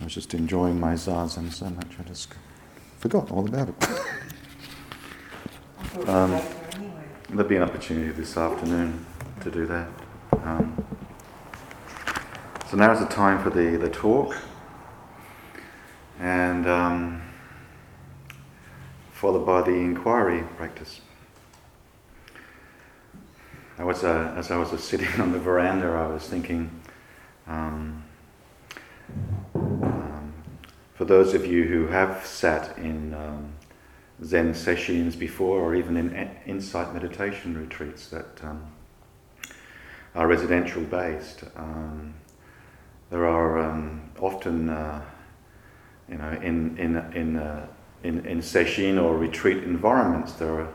I was just enjoying my zazen so much I just forgot all about it. um, there'll be an opportunity this afternoon to do that. Um, so now is the time for the, the talk. And um, followed by the inquiry practice. I was, uh, as I was sitting on the veranda, I was thinking, um, those of you who have sat in um, Zen sessions before, or even in insight meditation retreats that um, are residential based, um, there are um, often, uh, you know, in in in, uh, in in session or retreat environments, there are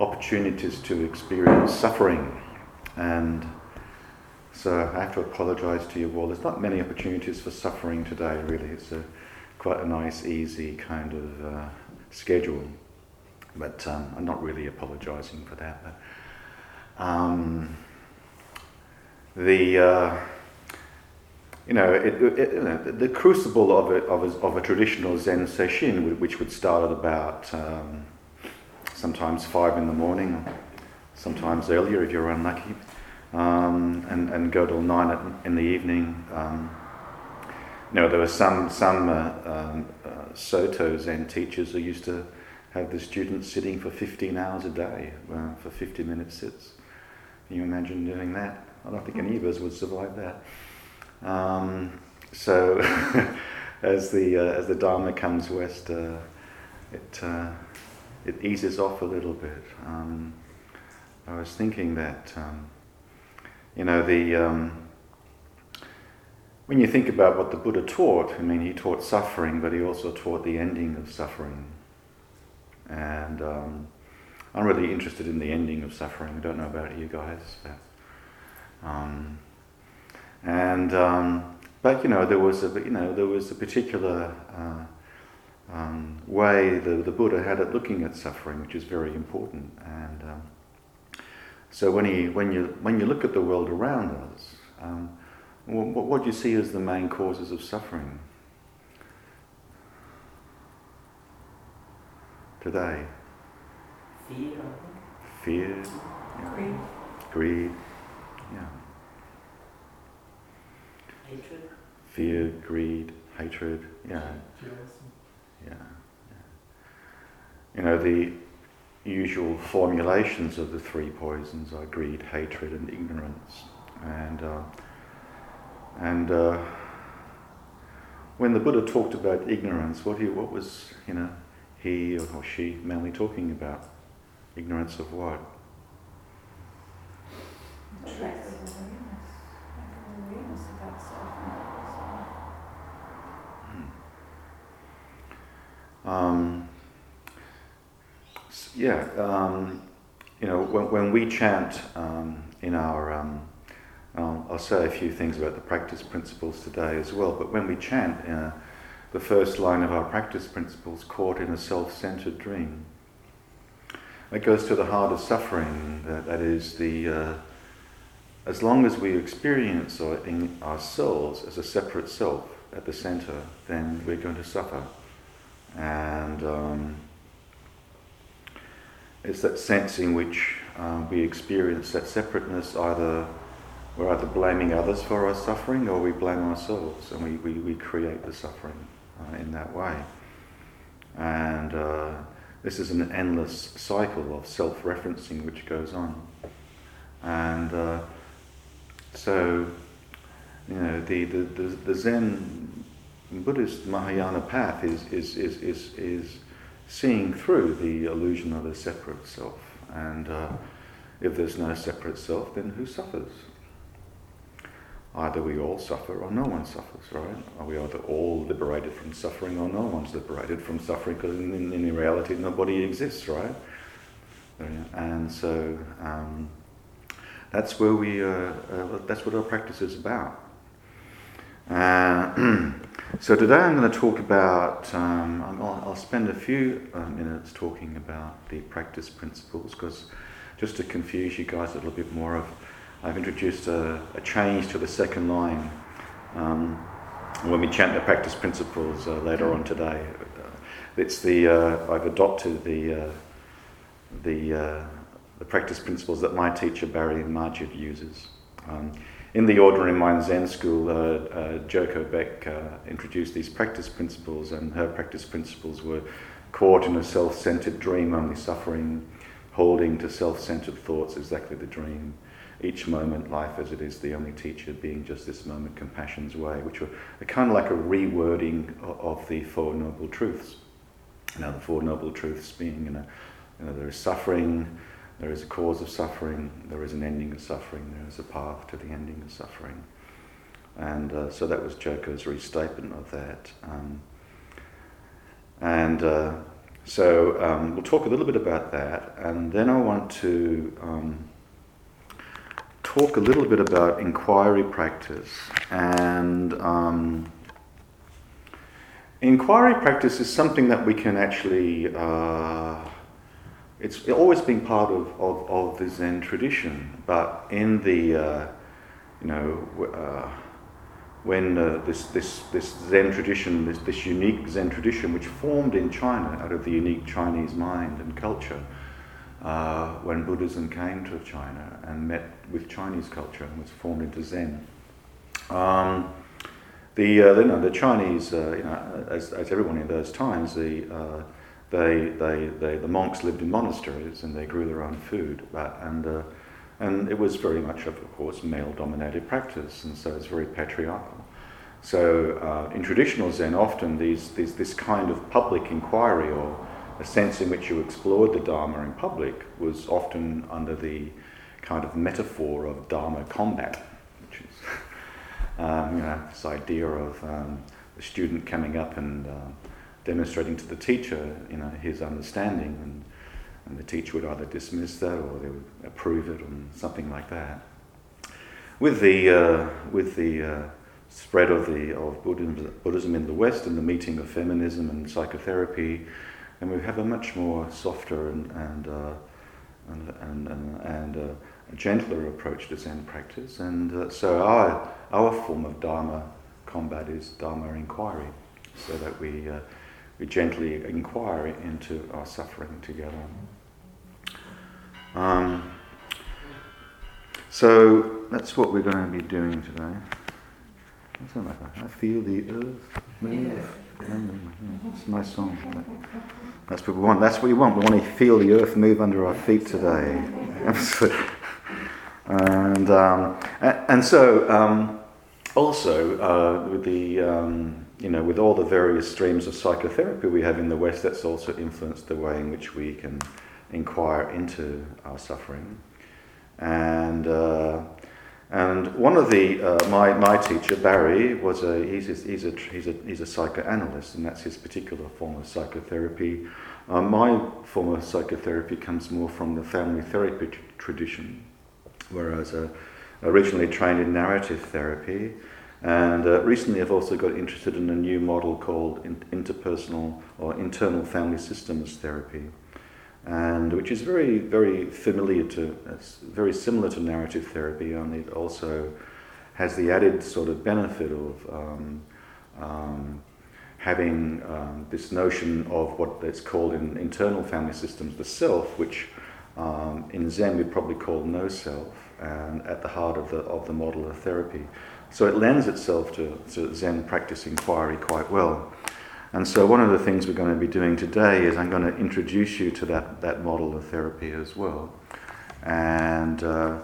opportunities to experience suffering, and so I have to apologise to you all. There's not many opportunities for suffering today. Really, it's a quite a nice, easy kind of uh, schedule, but um, I'm not really apologising for that. But, um, the uh, you know, it, it, the crucible of, it, of, a, of a traditional Zen session, which would start at about um, sometimes five in the morning, sometimes earlier if you're unlucky, um, and, and go till nine in the evening. Um, you know, there were some, some uh, um, uh, Soto Zen teachers who used to have the students sitting for 15 hours a day uh, for 50 minute sits. Can you imagine doing that? I don't think any of us would survive that. Um, so, as the uh, as the Dharma comes west, uh, it uh, it eases off a little bit. Um, I was thinking that um, you know the um, when you think about what the Buddha taught, I mean, he taught suffering, but he also taught the ending of suffering. And um, I'm really interested in the ending of suffering. I don't know about you guys, but um, and um, but you know there was a you know there was a particular uh, um, way the, the Buddha had at looking at suffering, which is very important. And um, so when he when you when you look at the world around us, um, what, what do you see as the main causes of suffering today? Fear. Fear. Yeah. Greed. Greed. Yeah. Hatred. Fear, greed, hatred. Yeah. Jealousy. Yeah. yeah. You know, the usual formulations of the three poisons are greed, hatred, and ignorance. And, uh, and uh, when the Buddha talked about ignorance, what, he, what was, you know, he or she mainly talking about? Ignorance of what? Um, yeah, um, you know, when, when we chant um, in our, um, I'll, say a few things about the practice principles today as well, but when we chant, uh, the first line of our practice principles, caught in a self centered dream, it goes to the heart of suffering, that, that is the. Uh, as long as we experience our, ourselves as a separate self at the center, then we're going to suffer. And um, it's that sense in which um, we experience that separateness either we're either blaming others for our suffering or we blame ourselves and we, we, we create the suffering uh, in that way. And uh, this is an endless cycle of self referencing which goes on. And uh, so, you know, the, the, the, the Zen Buddhist Mahayana path is, is, is, is, is seeing through the illusion of a separate self. And uh, if there's no separate self, then who suffers? Either we all suffer or no one suffers, right? Are we either all liberated from suffering or no one's liberated from suffering because in, in, in reality nobody exists, right? And so um, that's where we, uh, uh, that's what our practice is about. Uh, So today I'm going to talk about, um, I'll, I'll, spend a few uh, minutes talking about the practice principles because just to confuse you guys a little bit more, I've, I've introduced a, a change to the second line. Um, when we chant the practice principles uh, later on today. Uh, it's the uh, I've adopted the uh, the uh, the practice principles that my teacher Barry Magid uses. Um, in the Ordinary Mind Zen School, uh, Joko Beck introduced these practice principles, and her practice principles were caught in a self-centered dream, only suffering, holding to self-centered thoughts, exactly the dream each moment, life as it is, the only teacher being just this moment, compassion's way, which are, kind of like a rewording of, of, the Four Noble Truths. Now, the Four Noble Truths being, you know, you know, there is suffering, there is a cause of suffering, there is an ending of suffering, there is a path to the ending of suffering. And uh, so that was Joko's restatement of that. Um, and uh, so um, we'll talk a little bit about that, and then I want to. Um, talk a little bit about inquiry practice. And um, inquiry practice is something that we can actually, uh, it's always been part of, of, of, the Zen tradition, but in the, uh, you know, uh, when uh, this, this, this Zen tradition, this, this unique Zen tradition, which formed in China out of the unique Chinese mind and culture, uh, when Buddhism came to China and met with Chinese culture and was formed into Zen. Um, the, uh, the, the Chinese, uh, you know, as, as everyone in those times, the, uh, they, they, they, the monks lived in monasteries and they grew their own food. But, and, uh, and it was very much, of course, male dominated practice, and so it's very patriarchal. So, uh, in traditional Zen, often these, these, this kind of public inquiry or a sense in which you explored the Dharma in public was often under the kind of metaphor of Dharma combat, which is um, you know, this idea of um, the student coming up and uh, demonstrating to the teacher you know, his understanding, and, and the teacher would either dismiss that or they would approve it or something like that. With the, uh, with the uh, spread of, the, of Buddhism, Buddhism in the West and the meeting of feminism and psychotherapy, and we have a much more softer and and uh, and, and, and, and uh, gentler approach to Zen practice. And uh, so our our form of Dharma combat is Dharma inquiry, so that we uh, we gently inquire into our suffering together. Um, so that's what we're going to be doing today. I feel the earth move. It's a nice song. That's what we want. That's what we want. We want to feel the earth move under our feet today. and um, and so um, also uh, with the um, you know with all the various streams of psychotherapy we have in the West, that's also influenced the way in which we can inquire into our suffering. And uh, and one of the uh, my my teacher Barry was a he's a, he's a he's a he's a psychoanalyst, and that's his particular form of psychotherapy. Uh, my form of psychotherapy comes more from the family therapy t- tradition, whereas uh, originally trained in narrative therapy, and uh, recently I've also got interested in a new model called in- interpersonal or internal family systems therapy and which is very, very familiar to, very similar to narrative therapy, only it also has the added sort of benefit of um, um, having um, this notion of what it's called in internal family systems the self, which um, in Zen we probably call no self, and at the heart of the, of the model of therapy. So it lends itself to, to Zen practice inquiry quite well. And so, one of the things we're going to be doing today is I'm going to introduce you to that, that model of therapy as well. And, uh,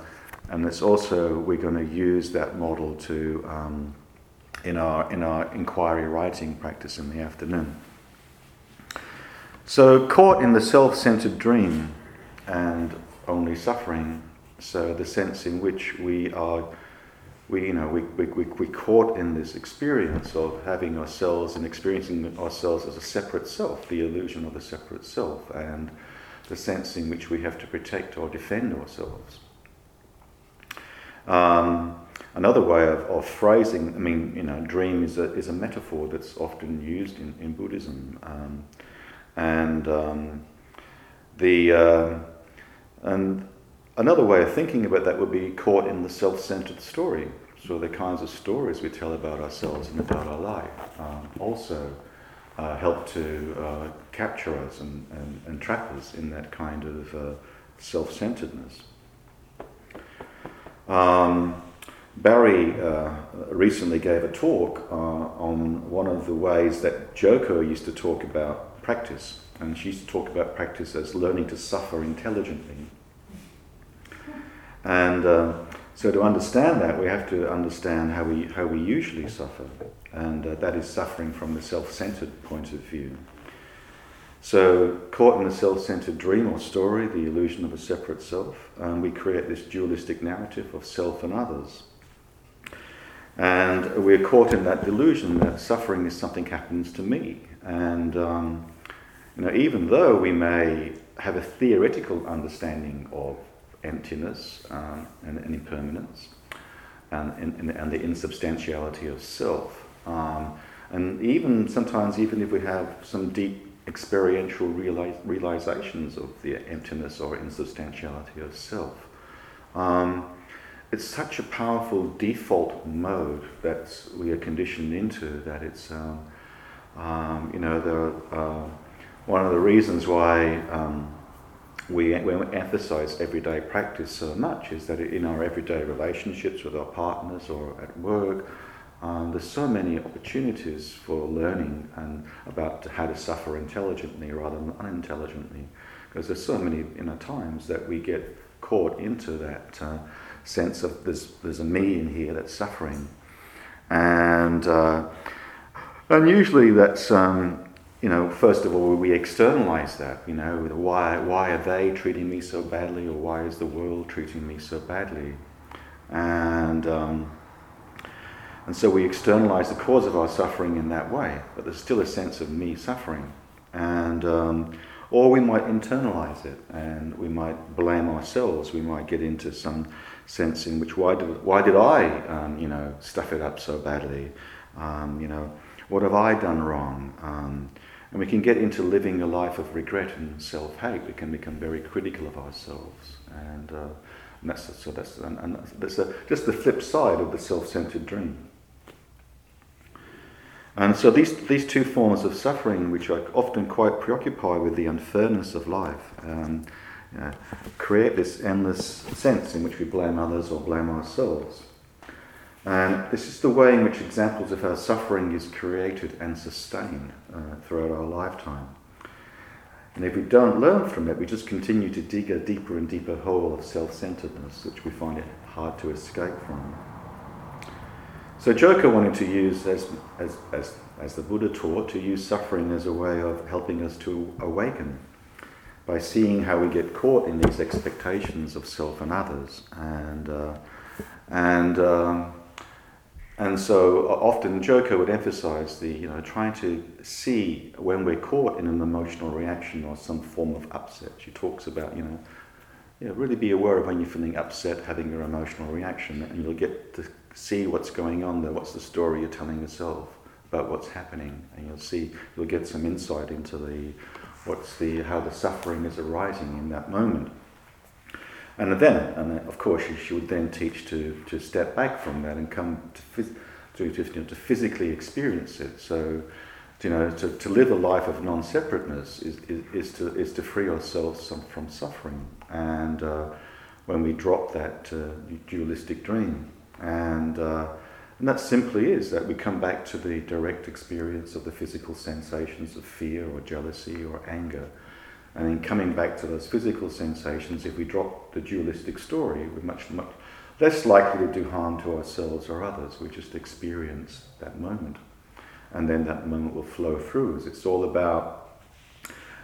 and it's also, we're going to use that model to, um, in, our, in our inquiry writing practice in the afternoon. So, caught in the self centered dream and only suffering, so the sense in which we are we, you know, we, we, we, we caught in this experience of having ourselves and experiencing ourselves as a separate self, the illusion of a separate self, and the sense in which we have to protect or defend ourselves. Um, another way of, of phrasing, I mean, you know, dream is a, is a metaphor that's often used in, in Buddhism. Um, and um, the, uh, and Another way of thinking about that would be caught in the self centered story. So the kinds of stories we tell about ourselves and about our life um, also uh, help to uh, capture us and, and, and, trap us in that kind of uh, self-centeredness. Um, Barry uh, recently gave a talk uh, on one of the ways that Joko used to talk about practice, and she used to talk about practice as learning to suffer intelligently. And uh, so, to understand that, we have to understand how we how we usually suffer, and uh, that is suffering from the self-centered point of view. So, caught in the self centered dream or story, the illusion of a separate self, um, we create this dualistic narrative of self and others. And we're caught in that delusion that suffering is something happens to me. And um, you know, even though we may have a theoretical understanding of emptiness um, and, and, impermanence and, and, and, the insubstantiality of self, um, and even sometimes, even if we have some deep experiential realize, realizations of the emptiness or insubstantiality of self. Um, it's such a powerful default mode that we are conditioned into that it's, um, um, you know, the, uh, one of the reasons why um, we, we emphasize everyday practice so much is that in our everyday relationships with our partners or at work, um, there's so many opportunities for learning and about how to suffer intelligently rather than unintelligently, because there's so many you know, times that we get caught into that. Uh, sense of there's, there's a me in here that's suffering. And, uh, and usually that's, um, you know, first of all, we externalize that, you know, why, why are they treating me so badly or why is the world treating me so badly? And, um, and so we externalize the cause of our suffering in that way, but there's still a sense of me suffering. And, um, or we might internalize it and we might blame ourselves. We might get into some sense in which why did, why did I, um, you know, stuff it up so badly? Um, you know, what have I done wrong? And we can get into living a life of regret and self-hate. We can become very critical of ourselves, and, uh, and that's so that's and, and that's a, just the flip side of the self-centered dream. And so these these two forms of suffering, which are often quite preoccupied with the unfairness of life. Um, uh, create this endless sense in which we blame others or blame ourselves. And this is the way in which examples of how suffering is created and sustained uh, throughout our lifetime. And if we don't learn from it, we just continue to dig a deeper and deeper hole of self centeredness, which we find it hard to escape from. So Joko wanted to use, as, as, as, as the Buddha taught, to use suffering as a way of helping us to awaken by seeing how we get caught in these expectations of self and others. And, uh, and, um, and so uh, often Joko would emphasize the, you know, trying to see when we're caught in an emotional reaction or some form of upset. She talks about, you know, you know, really be aware of when you're feeling upset, having your emotional reaction, and you'll get to see what's going on there, what's the story you're telling yourself about what's happening, and you'll see, you'll get some insight into the what's the how the suffering is arising in that moment. And then, and of course, she would then teach to, to step back from that and come to, to, to, you know, to physically experience it. So, you know, to, to live a life of non-separateness is, is, is, to, is to free ourselves from suffering. And uh, when we drop that uh, dualistic dream, and uh, and that simply is that we come back to the direct experience of the physical sensations of fear or jealousy or anger. And in coming back to those physical sensations, if we drop the dualistic story, we're much, much less likely to do harm to ourselves or others. We just experience that moment. And then that moment will flow through. It's all about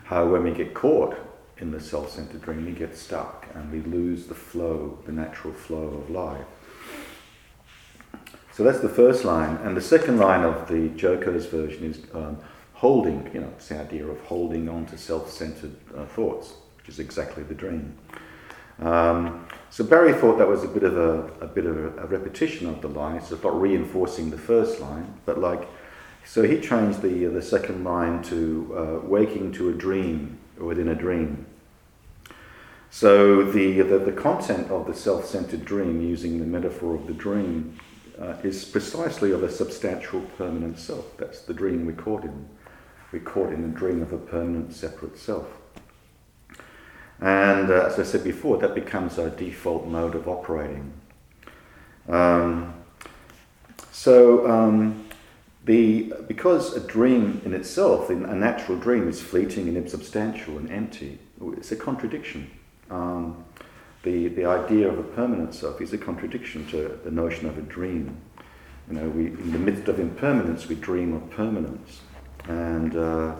how when we get caught in the self centered dream, we get stuck and we lose the flow, the natural flow of life. So that's the first line. And the second line of the Joko's version is um, holding, you know, it's the idea of holding on to self centered uh, thoughts, which is exactly the dream. Um, so Barry thought that was a bit of a, a bit of a, repetition of the line. It's not reinforcing the first line, but like, so he changed the the second line to uh, waking to a dream within a dream. So the, the, the content of the self-centered dream, using the metaphor of the dream, uh, is precisely of a substantial permanent self. That's the dream we're caught in. We're caught in a dream of a permanent separate self. And uh, as I said before, that becomes our default mode of operating. Um, so, um, the, because a dream in itself, a natural dream, is fleeting and insubstantial and empty, it's a contradiction. Um, the, the idea of a permanent self is a contradiction to the notion of a dream. You know, we, in the midst of impermanence, we dream of permanence. And, uh,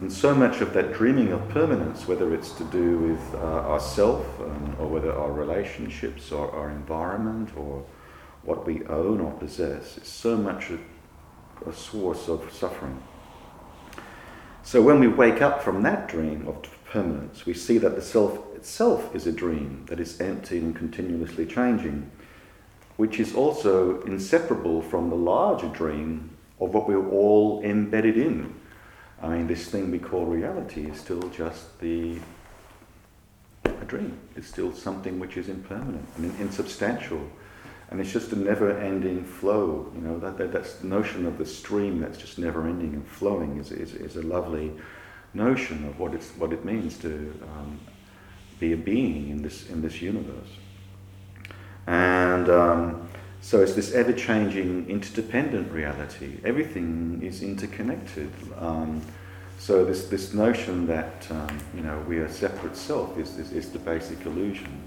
and so much of that dreaming of permanence, whether it's to do with uh, ourself um, or whether our relationships or our environment or what we own or possess, is so much a, a source of suffering. So when we wake up from that dream of permanence, we see that the self itself is a dream that is empty and continuously changing, which is also inseparable from the larger dream of what we're all embedded in. I mean, this thing we call reality is still just the a dream. It's still something which is impermanent and insubstantial. And it's just a never-ending flow. You know, that, that that's notion of the stream that's just never-ending and flowing is, is, is a lovely notion of what, it's, what it means to um, be a being in this, in this universe. And um, so it's this ever changing, interdependent reality. Everything is interconnected. Um, so this, this notion that um, you know we are separate self is, is, is, the basic illusion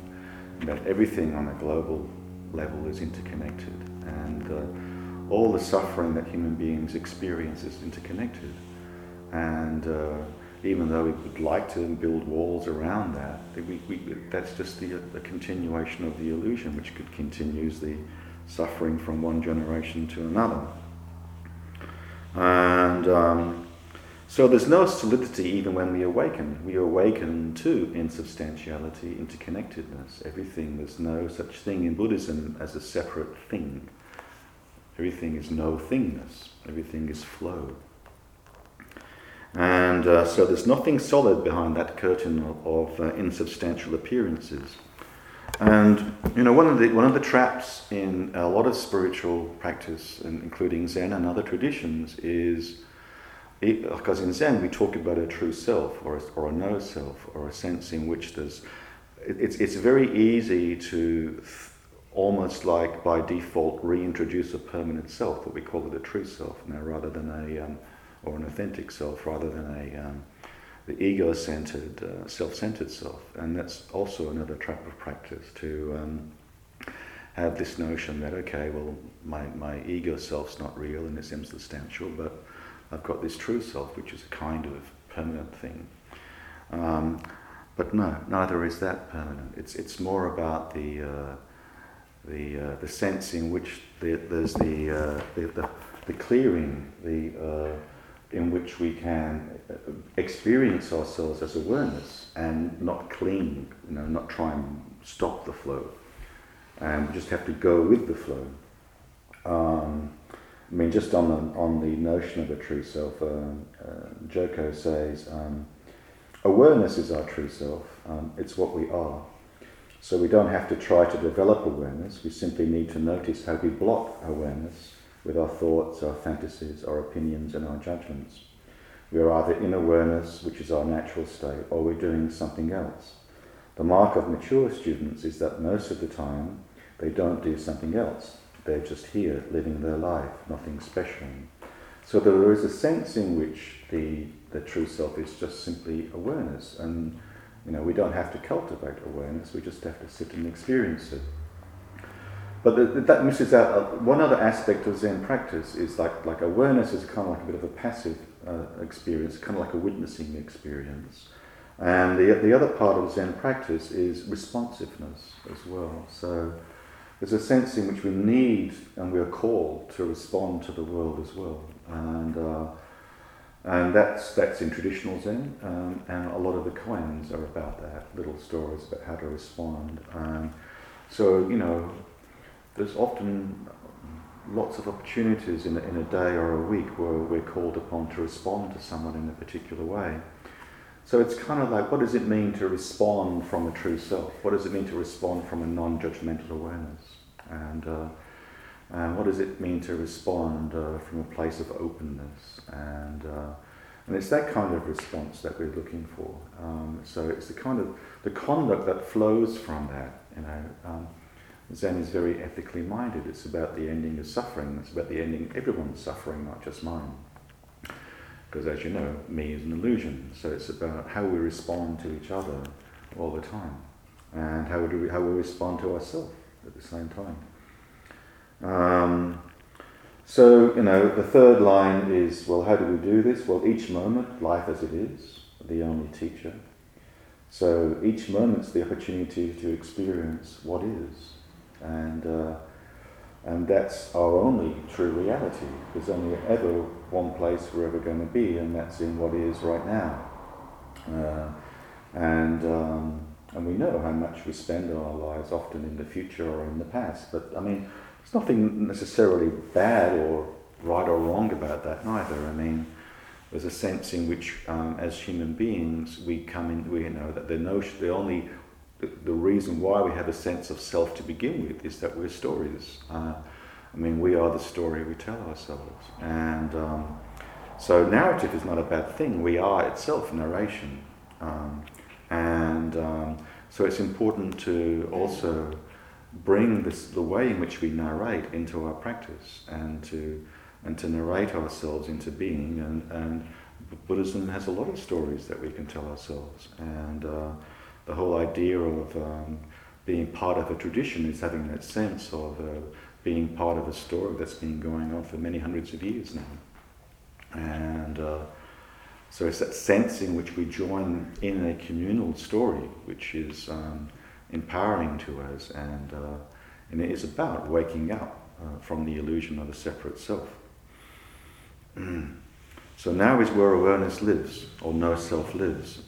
that everything on a global level is interconnected and uh, all the suffering that human beings experience is interconnected. And uh, even though we would like to build walls around that, we, we, that's just the, the continuation of the illusion, which continues the suffering from one generation to another. And um, so there's no solidity even when we awaken. We awaken to insubstantiality, interconnectedness, everything. There's no such thing in Buddhism as a separate thing. Everything is no thingness, everything is flow. And uh, so there's nothing solid behind that curtain of, of uh, insubstantial appearances. And you know, one of the one of the traps in a lot of spiritual practice, including Zen and other traditions, is because in Zen we talk about a true self or a, or a no self or a sense in which there's it's it's very easy to almost like by default reintroduce a permanent self, but we call it a true self now rather than a um, or an authentic self rather than a um, the ego-centered, uh, self-centered self, and that's also another trap of practice to um, have this notion that okay, well, my my ego self's not real and it's insubstantial, but I've got this true self, which is a kind of permanent thing. Um, but no, neither is that permanent. It's it's more about the uh, the uh, the sense in which the, there's the, uh, the, the the clearing, the uh, in which we can uh, experience ourselves as awareness and not cling, you know, not try and stop the flow. And we just have to go with the flow. Um, I mean, just on the, on the notion of a true self, uh, uh, Joko says, um, awareness is our true self, um, it's what we are. So we don't have to try to develop awareness, we simply need to notice how we block awareness with our thoughts, our fantasies, our opinions, and our judgments. We are either in awareness, which is our natural state, or we're doing something else. The mark of mature students is that most of the time they don't do something else. They're just here, living their life, nothing special. So there is a sense in which the, the true self is just simply awareness. And you know, we don't have to cultivate awareness, we just have to sit and experience it. But the, that misses out uh, one other aspect of Zen practice is like, like awareness is kind of like a bit of a passive uh, experience, kind of like a witnessing experience. And the, the other part of Zen practice is responsiveness as well. So there's a sense in which we need and we are called to respond to the world as well. And, uh, and that's, that's in traditional Zen, um, and a lot of the koans are about that, little stories about how to respond. Um, so, you know, there's often lots of opportunities in a, in a day or a week where we're called upon to respond to someone in a particular way. So it's kind of like, what does it mean to respond from a true self? What does it mean to respond from a non-judgmental awareness? And uh, And what does it mean to respond uh, from a place of openness? And, uh, and it's that kind of response that we're looking for. Um, so it's the kind of the conduct that flows from that. You know, um, Zen is very ethically minded. It's about the ending of suffering. It's about the ending of everyone's suffering, not just mine. Because as you know, me is an illusion. So it's about how we respond to each other all the time, and how do we how we respond to ourselves at the same time. Um, so you know, the third line is well, how do we do this? Well, each moment, life as it is, the only teacher. So each moment's the opportunity to experience what is, and uh, and that's our only true reality. There's only ever one place we're ever going to be, and that's in what is right now. Uh, and um, and we know how much we spend our lives often in the future or in the past. But I mean, there's nothing necessarily bad or right or wrong about that neither. I mean, there's a sense in which, um, as human beings, we come in. We know that the notion, the only the, reason why we have a sense of self to begin with is that we're stories. Uh, I mean, we are the story we tell ourselves. And um, so narrative is not a bad thing. We are itself narration. Um, and um, so it's important to also bring this, the way in which we narrate into our practice and to, and to narrate ourselves into being. And, and Buddhism has a lot of stories that we can tell ourselves. And uh, the whole idea of um, being part of a tradition is having that sense of uh, being part of a story that's been going on for many hundreds of years now. And uh, so it's that sense in which we join in a communal story, which is um, empowering to us, and, uh, and it is about waking up uh, from the illusion of a separate self. so now is where awareness lives, or no self lives.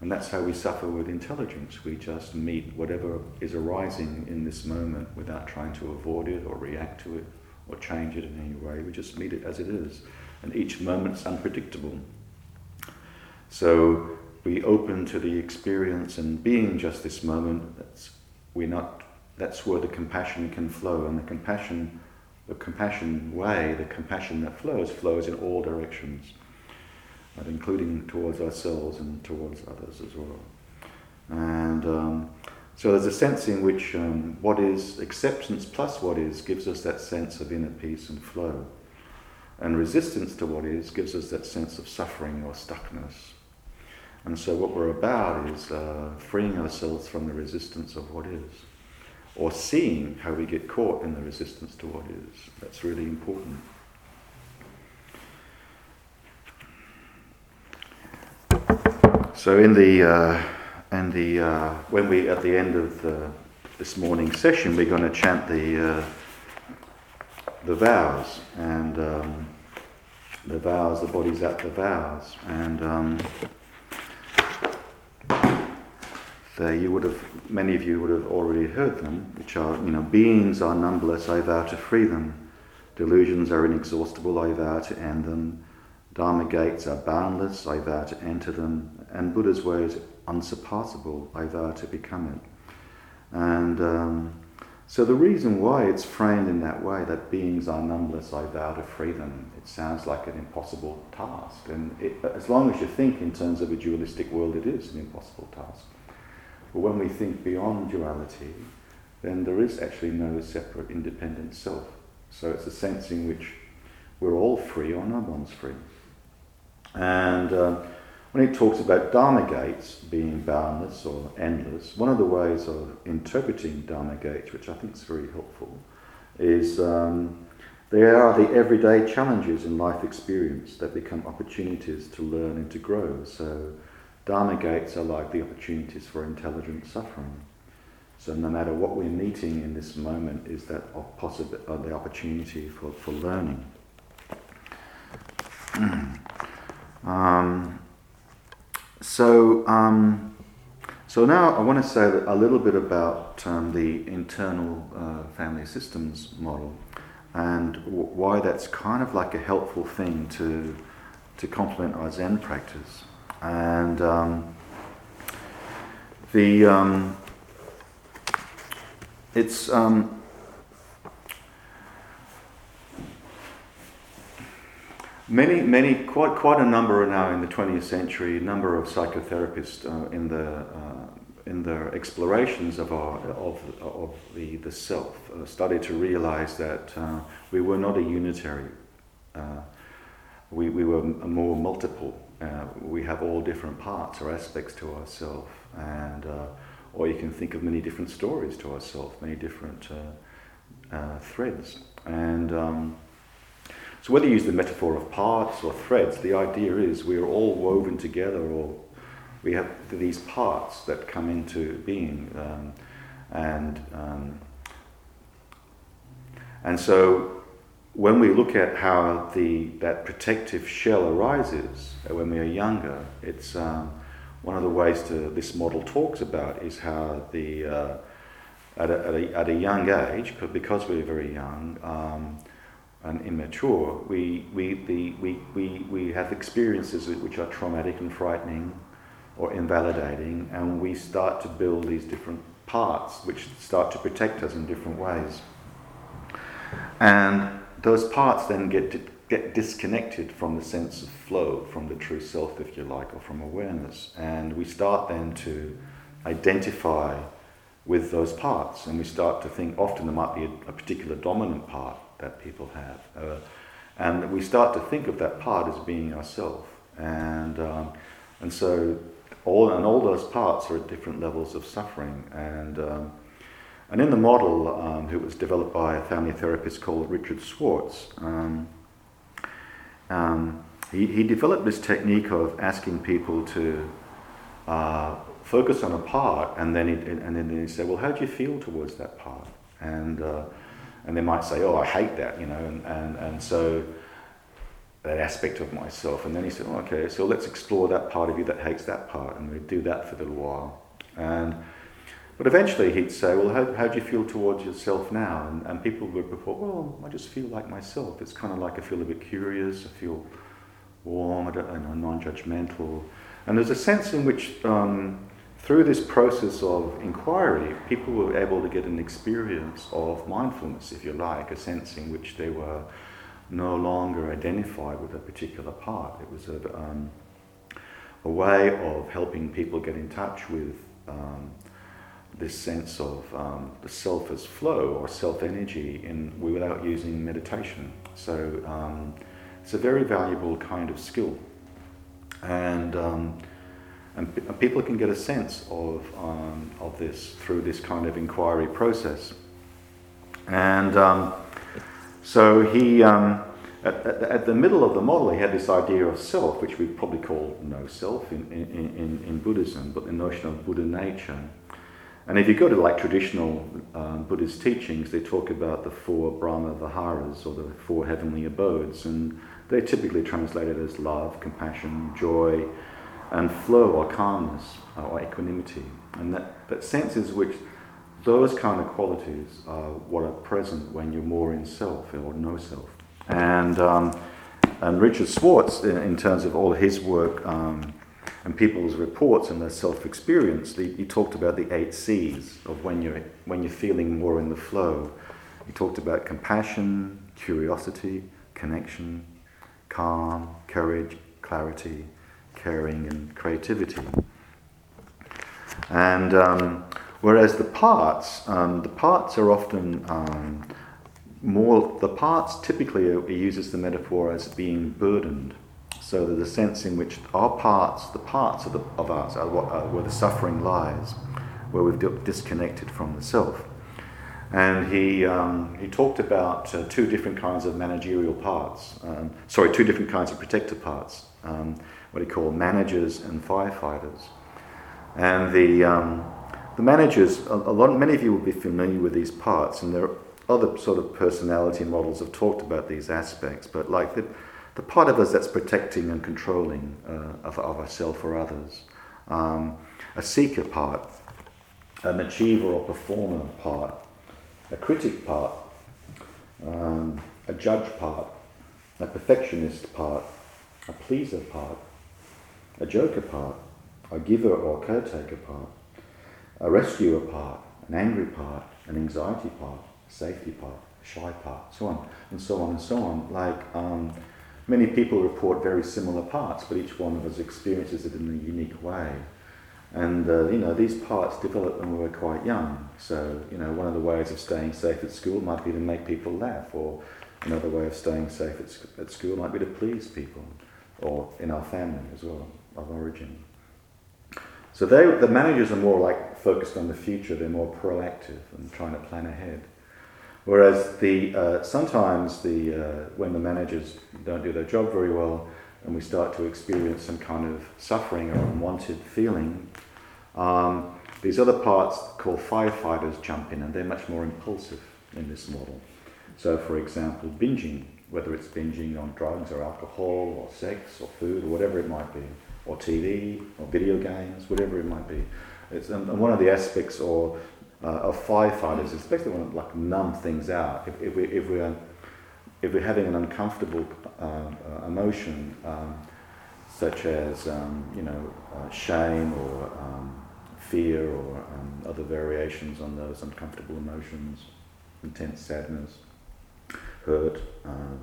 And that's how we suffer with intelligence. We just meet whatever is arising in this moment without trying to avoid it or react to it or change it in any way. We just meet it as it is. And each moment's unpredictable. So we open to the experience and being just this moment. That's we're not. That's where the compassion can flow, and the compassion, the compassion way, the compassion that flows, flows in all directions including towards ourselves and towards others as well. And um, so there's a sense in which um, what is acceptance plus what is gives us that sense of inner peace and flow. And resistance to what is gives us that sense of suffering or stuckness. And so what we're about is uh, freeing ourselves from the resistance of what is, or seeing how we get caught in the resistance to what is. That's really important. So in the uh, and the uh, when we at the end of the, this morning's session, we're going to chant the uh, the vows and um, the vows. The Bodhisattva vows, and um, they, you would have many of you would have already heard them, which are you know beings are numberless. I vow to free them. Delusions are inexhaustible. I vow to end them. Dharma gates are boundless. I vow to enter them and Buddha's way is unsurpassable. I vow to become it. And um, so the reason why it's framed in that way, that beings are numberless, I vow to free them, it sounds like an impossible task. And it, as long as you think in terms of a dualistic world, it is an impossible task. But when we think beyond duality, then there is actually no separate independent self. So it's a sense in which we're all free or no one's free. And uh, when he talks about Dharma gates being boundless or endless, one of the ways of interpreting Dharma gates, which I think is very helpful, is um, they are the everyday challenges in life experience that become opportunities to learn and to grow. So, Dharma gates are like the opportunities for intelligent suffering. So, no matter what we're meeting in this moment, is that possible, uh, the opportunity for, for learning. um, so, um, so now I want to say a little bit about um, the internal uh, family systems model and w- why that's kind of like a helpful thing to to complement our Zen practice. And um, the um, it's Many, many, quite, quite a number are now in the 20th century, a number of psychotherapists uh, in the uh, in their explorations of our of, of the the self uh, started to realize that uh, we were not a unitary. Uh, we, we were more multiple. Uh, we have all different parts or aspects to ourselves, and or you can think of many different stories to ourselves, many different threads, and. Um, so whether you use the metaphor of parts or threads, the idea is we are all woven together, or we have these parts that come into being, um, and um, and so when we look at how the that protective shell arises when we are younger, it's um, one of the ways to this model talks about is how the uh, at, a, at, a, at a young age, because we're very young um, and immature, we, we, the, we, we, we have experiences which are traumatic and frightening or invalidating, and we start to build these different parts which start to protect us in different ways. And those parts then get, get disconnected from the sense of flow, from the true self, if you like, or from awareness. And we start then to identify with those parts, and we start to think often there might be a, a particular dominant part that people have. Uh, and we start to think of that part as being ourself. And, um, and so all, and all those parts are at different levels of suffering. And, um, and in the model, um, it was developed by a family therapist called Richard Schwartz, um, um, he, he developed this technique of asking people to uh, focus on a part, and then he, and then he said, "Well, how do you feel towards that part?" And uh, and they might say, "Oh, I hate that," you know, and, and, and so that aspect of myself. And then he said, oh, "Okay, so let's explore that part of you that hates that part," and we do that for a little while. And but eventually he'd say, "Well, how, how do you feel towards yourself now?" And, and people would report, "Well, I just feel like myself. It's kind of like I feel a bit curious. I feel warm. I don't know, non-judgmental." And there's a sense in which um, through this process of inquiry, people were able to get an experience of mindfulness, if you like, a sense in which they were no longer identified with a particular part. It was a, um, a way of helping people get in touch with um, this sense of um, the self as flow or self energy in, without using meditation. So um, it's a very valuable kind of skill. And um, and, p- and people can get a sense of, um, of this through this kind of inquiry process. And um, so he, um, at, at, at, the middle of the model, he had this idea of self, which we probably call no self in, in, in, in Buddhism, but the notion of Buddha nature. And if you go to like traditional um, Buddhist teachings, they talk about the four Brahma Viharas or the four heavenly abodes, and they're typically translated as love, compassion, joy, and flow or calmness or equanimity. And that, that senses which those kind of qualities are what are present when you're more in self or no self. And, um, and Richard Schwartz, in, in, terms of all his work um, and people's reports and their self experience, he, talked about the eight C's of when you're, when you're feeling more in the flow. He talked about compassion, curiosity, connection, calm, courage, clarity, caring and creativity. And um, whereas the parts, um, the parts are often um, more, the parts typically he uses the metaphor as being burdened. So a sense in which our parts, the parts of, the, of us, are, what, where the suffering lies, where we've disconnected from the self. And he, um, he talked about uh, two different kinds of managerial parts, um, sorry, two different kinds of protective parts. Um, what he called managers and firefighters. And the, um, the managers, a, a, lot, many of you will be familiar with these parts, and there are other sort of personality models have talked about these aspects, but like the, the part of us that's protecting and controlling uh, of, of ourselves or others, um, a seeker part, an achiever or performer part, a critic part, um, a judge part, a perfectionist part, a pleaser part, a joker part, a giver or caretaker part, a rescuer part, an angry part, an anxiety part, a safety part, a shy part, so on and so on and so on. Like um, many people report very similar parts, but each one of us experiences it in a unique way. And uh, you know, these parts develop when we were quite young. So you know, one of the ways of staying safe at school might be to make people laugh, or another way of staying safe at, sc- at school might be to please people, or in our family as well of origin. So they, the managers are more like focused on the future. They're more proactive and trying to plan ahead. Whereas the uh, sometimes the uh, when the managers don't do their job very well, and we start to experience some kind of suffering or unwanted feeling, um, these other parts called firefighters jump in, and they're much more impulsive in this model. So, for example, binging, whether it's binging on drugs or alcohol or sex or food or whatever it might be, or TV or video games, whatever it might be. It's, and, one of the aspects or uh, of firefighters, especially when like numb things out. If, if, we, if, we're, if we're having an uncomfortable uh, uh, emotion, um, such as um, you know uh, shame or um, fear or um, other variations on those uncomfortable emotions, intense sadness, hurt, uh,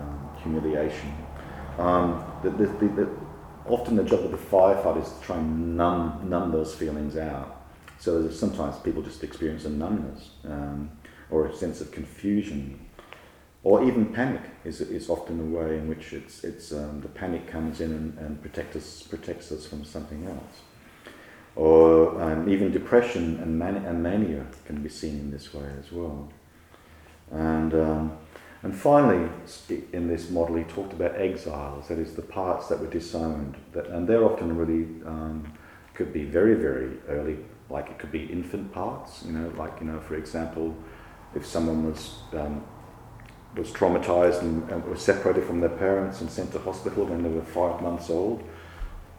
um, uh, um, humiliation. the, the, the, often the job of the firefighter is to try and numb, numb those feelings out. So sometimes people just experience a numbness um, or a sense of confusion, or even panic is, is often a way in which it's, it's, um, the panic comes in and, and protects, us, protects us from something else. Or um, even depression and, man- and mania can be seen in this way as well. And um, and finally, in this model, he talked about exiles, that is, the parts that were disowned. That, and they're often really, um, could be very, very early, like it could be infant parts, you know, like, you know, for example, if someone was, um, was traumatized and, and was separated from their parents and sent to hospital when they were five months old,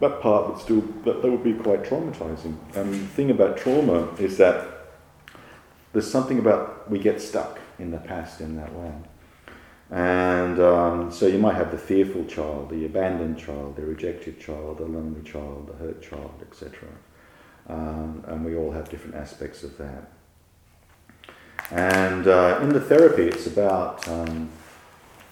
that part would still, that, that would be quite traumatizing. And the thing about trauma is that there's something about we get stuck in the past in that way. And um, so you might have the fearful child, the abandoned child, the rejected child, the lonely child, the hurt child, etc. Um, and we all have different aspects of that. And uh, in the therapy, it's about um,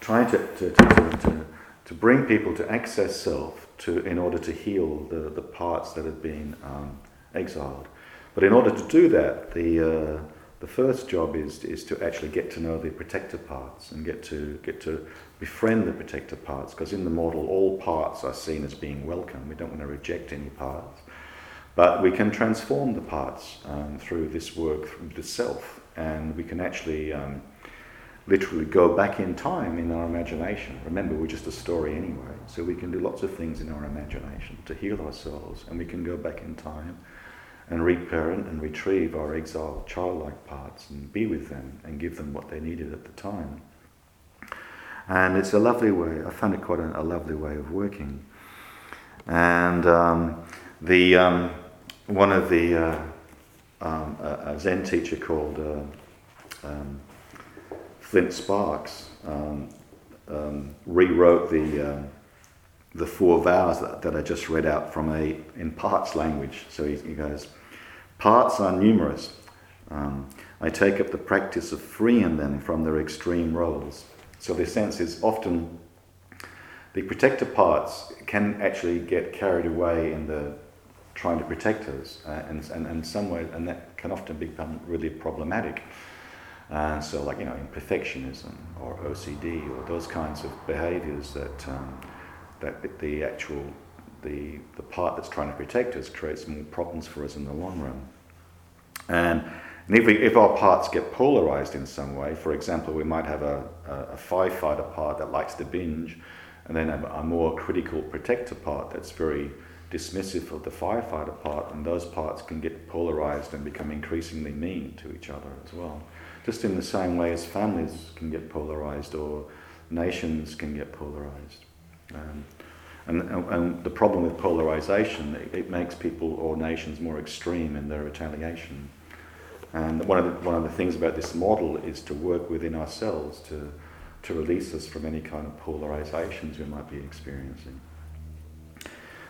trying to, to, to, to, bring people to access self to, in order to heal the, the parts that have been um, exiled. But in order to do that, the, uh, the first job is, is to actually get to know the protector parts and get to, get to befriend the protector parts, because in the model, all parts are seen as being welcome. We don't want to reject any parts. But we can transform the parts um, through this work, through the self, and we can actually um, literally go back in time in our imagination. Remember, we're just a story anyway, so we can do lots of things in our imagination to heal ourselves, and we can go back in time and reparent and retrieve our exiled childlike parts and be with them and give them what they needed at the time. And it's a lovely way, I found it quite a, a lovely way of working. And um, the, um, one of the, uh, um, a, a, Zen teacher called uh, um, Flint Sparks um, um, rewrote the the four vows that, that, I just read out from a in parts language. So he, he goes, Parts are numerous. Um, I take up the practice of freeing them from their extreme roles. So the sense is often the protector parts can actually get carried away in the trying to protect us, uh, and, and, and some way, and that can often become really problematic. And so, like you know, in perfectionism or OCD or those kinds of behaviours that um, that the actual the, the part that's trying to protect us creates more problems for us in the long run. And, and if, we, if our parts get polarized in some way, for example, we might have a, a, a firefighter part that likes to binge, and then a, a more critical protector part that's very dismissive of the firefighter part, and those parts can get polarized and become increasingly mean to each other as well. Just in the same way as families can get polarized or nations can get polarized. Um, and, and the problem with polarization, it, it, makes people or nations more extreme in their retaliation. And one of, the, one of the things about this model is to work within ourselves to, to release us from any kind of polarizations we might be experiencing.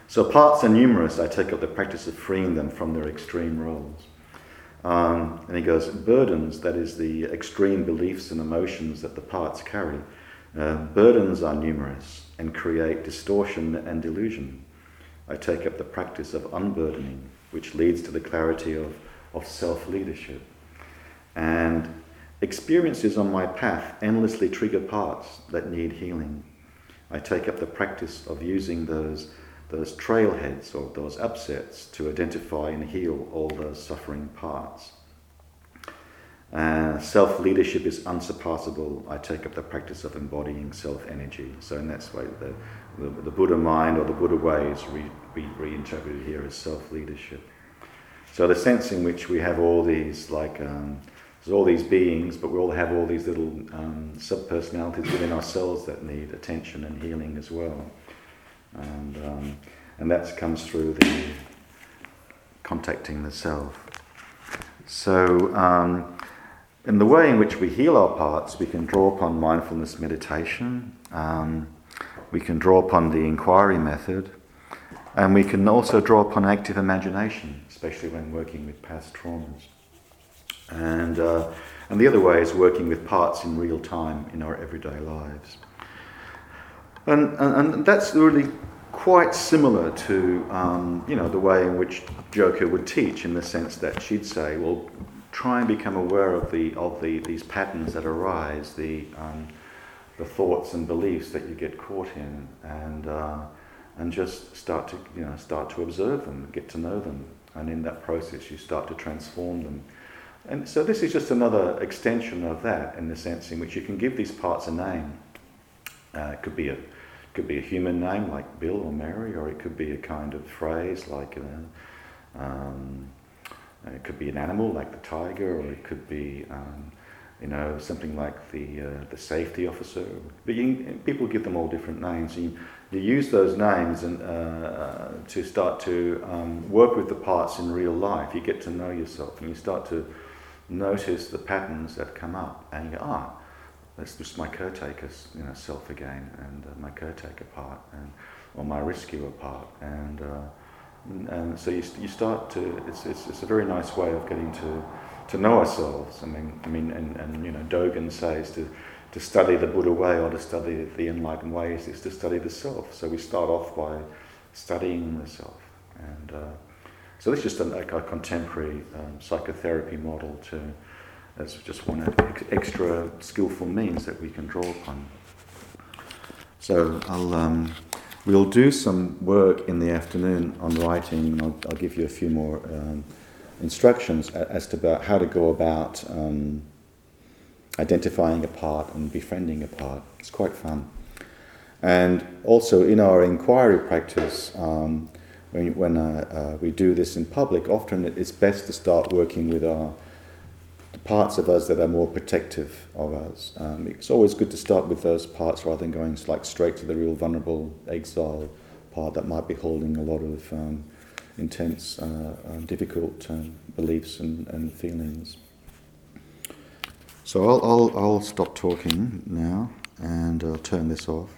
So parts are numerous. I take up the practice of freeing them from their extreme roles. Um, and he goes, burdens, that is the extreme beliefs and emotions that the parts carry, uh, burdens are numerous and create distortion and delusion. I take up the practice of unburdening, which leads to the clarity of, of self leadership. And experiences on my path endlessly trigger parts that need healing. I take up the practice of using those, those trailheads or those upsets to identify and heal all those suffering parts. Uh, self leadership is unsurpassable. I take up the practice of embodying self energy. So, in that way, the, the, the, Buddha mind or the Buddha way is re, re, reinterpreted here as self leadership. So, the sense in which we have all these, like, um, there's all these beings, but we all have all these little um, sub personalities within ourselves that need attention and healing as well. And, um, and that comes through the contacting the self. So, um, in the way in which we heal our parts, we can draw upon mindfulness meditation, um, we can draw upon the inquiry method, and we can also draw upon active imagination, especially when working with past traumas. And, uh, and the other way is working with parts in real time in our everyday lives. And, and, and that's really quite similar to um, you know the way in which Joko would teach, in the sense that she'd say, well, try and become aware of the of the these patterns that arise, the um, the thoughts and beliefs that you get caught in, and uh, and just start to you know start to observe them, get to know them, and in that process you start to transform them. And so this is just another extension of that, in the sense in which you can give these parts a name. Uh, it could be a could be a human name like Bill or Mary, or it could be a kind of phrase like. Uh, um, uh, it could be an animal like the tiger, or it could be, um, you know, something like the uh, the safety officer. But you, people give them all different names. You, you use those names and uh, to start to um, work with the parts in real life. You get to know yourself, and you start to notice the patterns that come up, and you go, ah. That's just my caretaker's, you know, self again, and uh, my caretaker part, and or my rescuer part, and uh, and so you, you start to, it's, it's, it's a very nice way of getting to, to know ourselves. I mean, I mean and, and you know, Dogen says to, to study the Buddha way or to study the enlightened ways is to study the self. So we start off by studying the self. And uh, so this is just a, like a contemporary um, psychotherapy model to, as just one extra skillful means that we can draw upon. So I'll. Um, We'll do some work in the afternoon on writing, I'll, I'll give you a few more um, instructions as to about how to go about um, identifying a part and befriending a part. It's quite fun. And also in our inquiry practice, um, when, when uh, uh, we do this in public, often it's best to start working with our parts of us that are more protective of us. Um, it's always good to start with those parts rather than going like straight to the real vulnerable exile part that might be holding a lot of um, intense, uh, uh, difficult um, beliefs and, and feelings. So I'll, I'll, I'll stop talking now and I'll turn this off.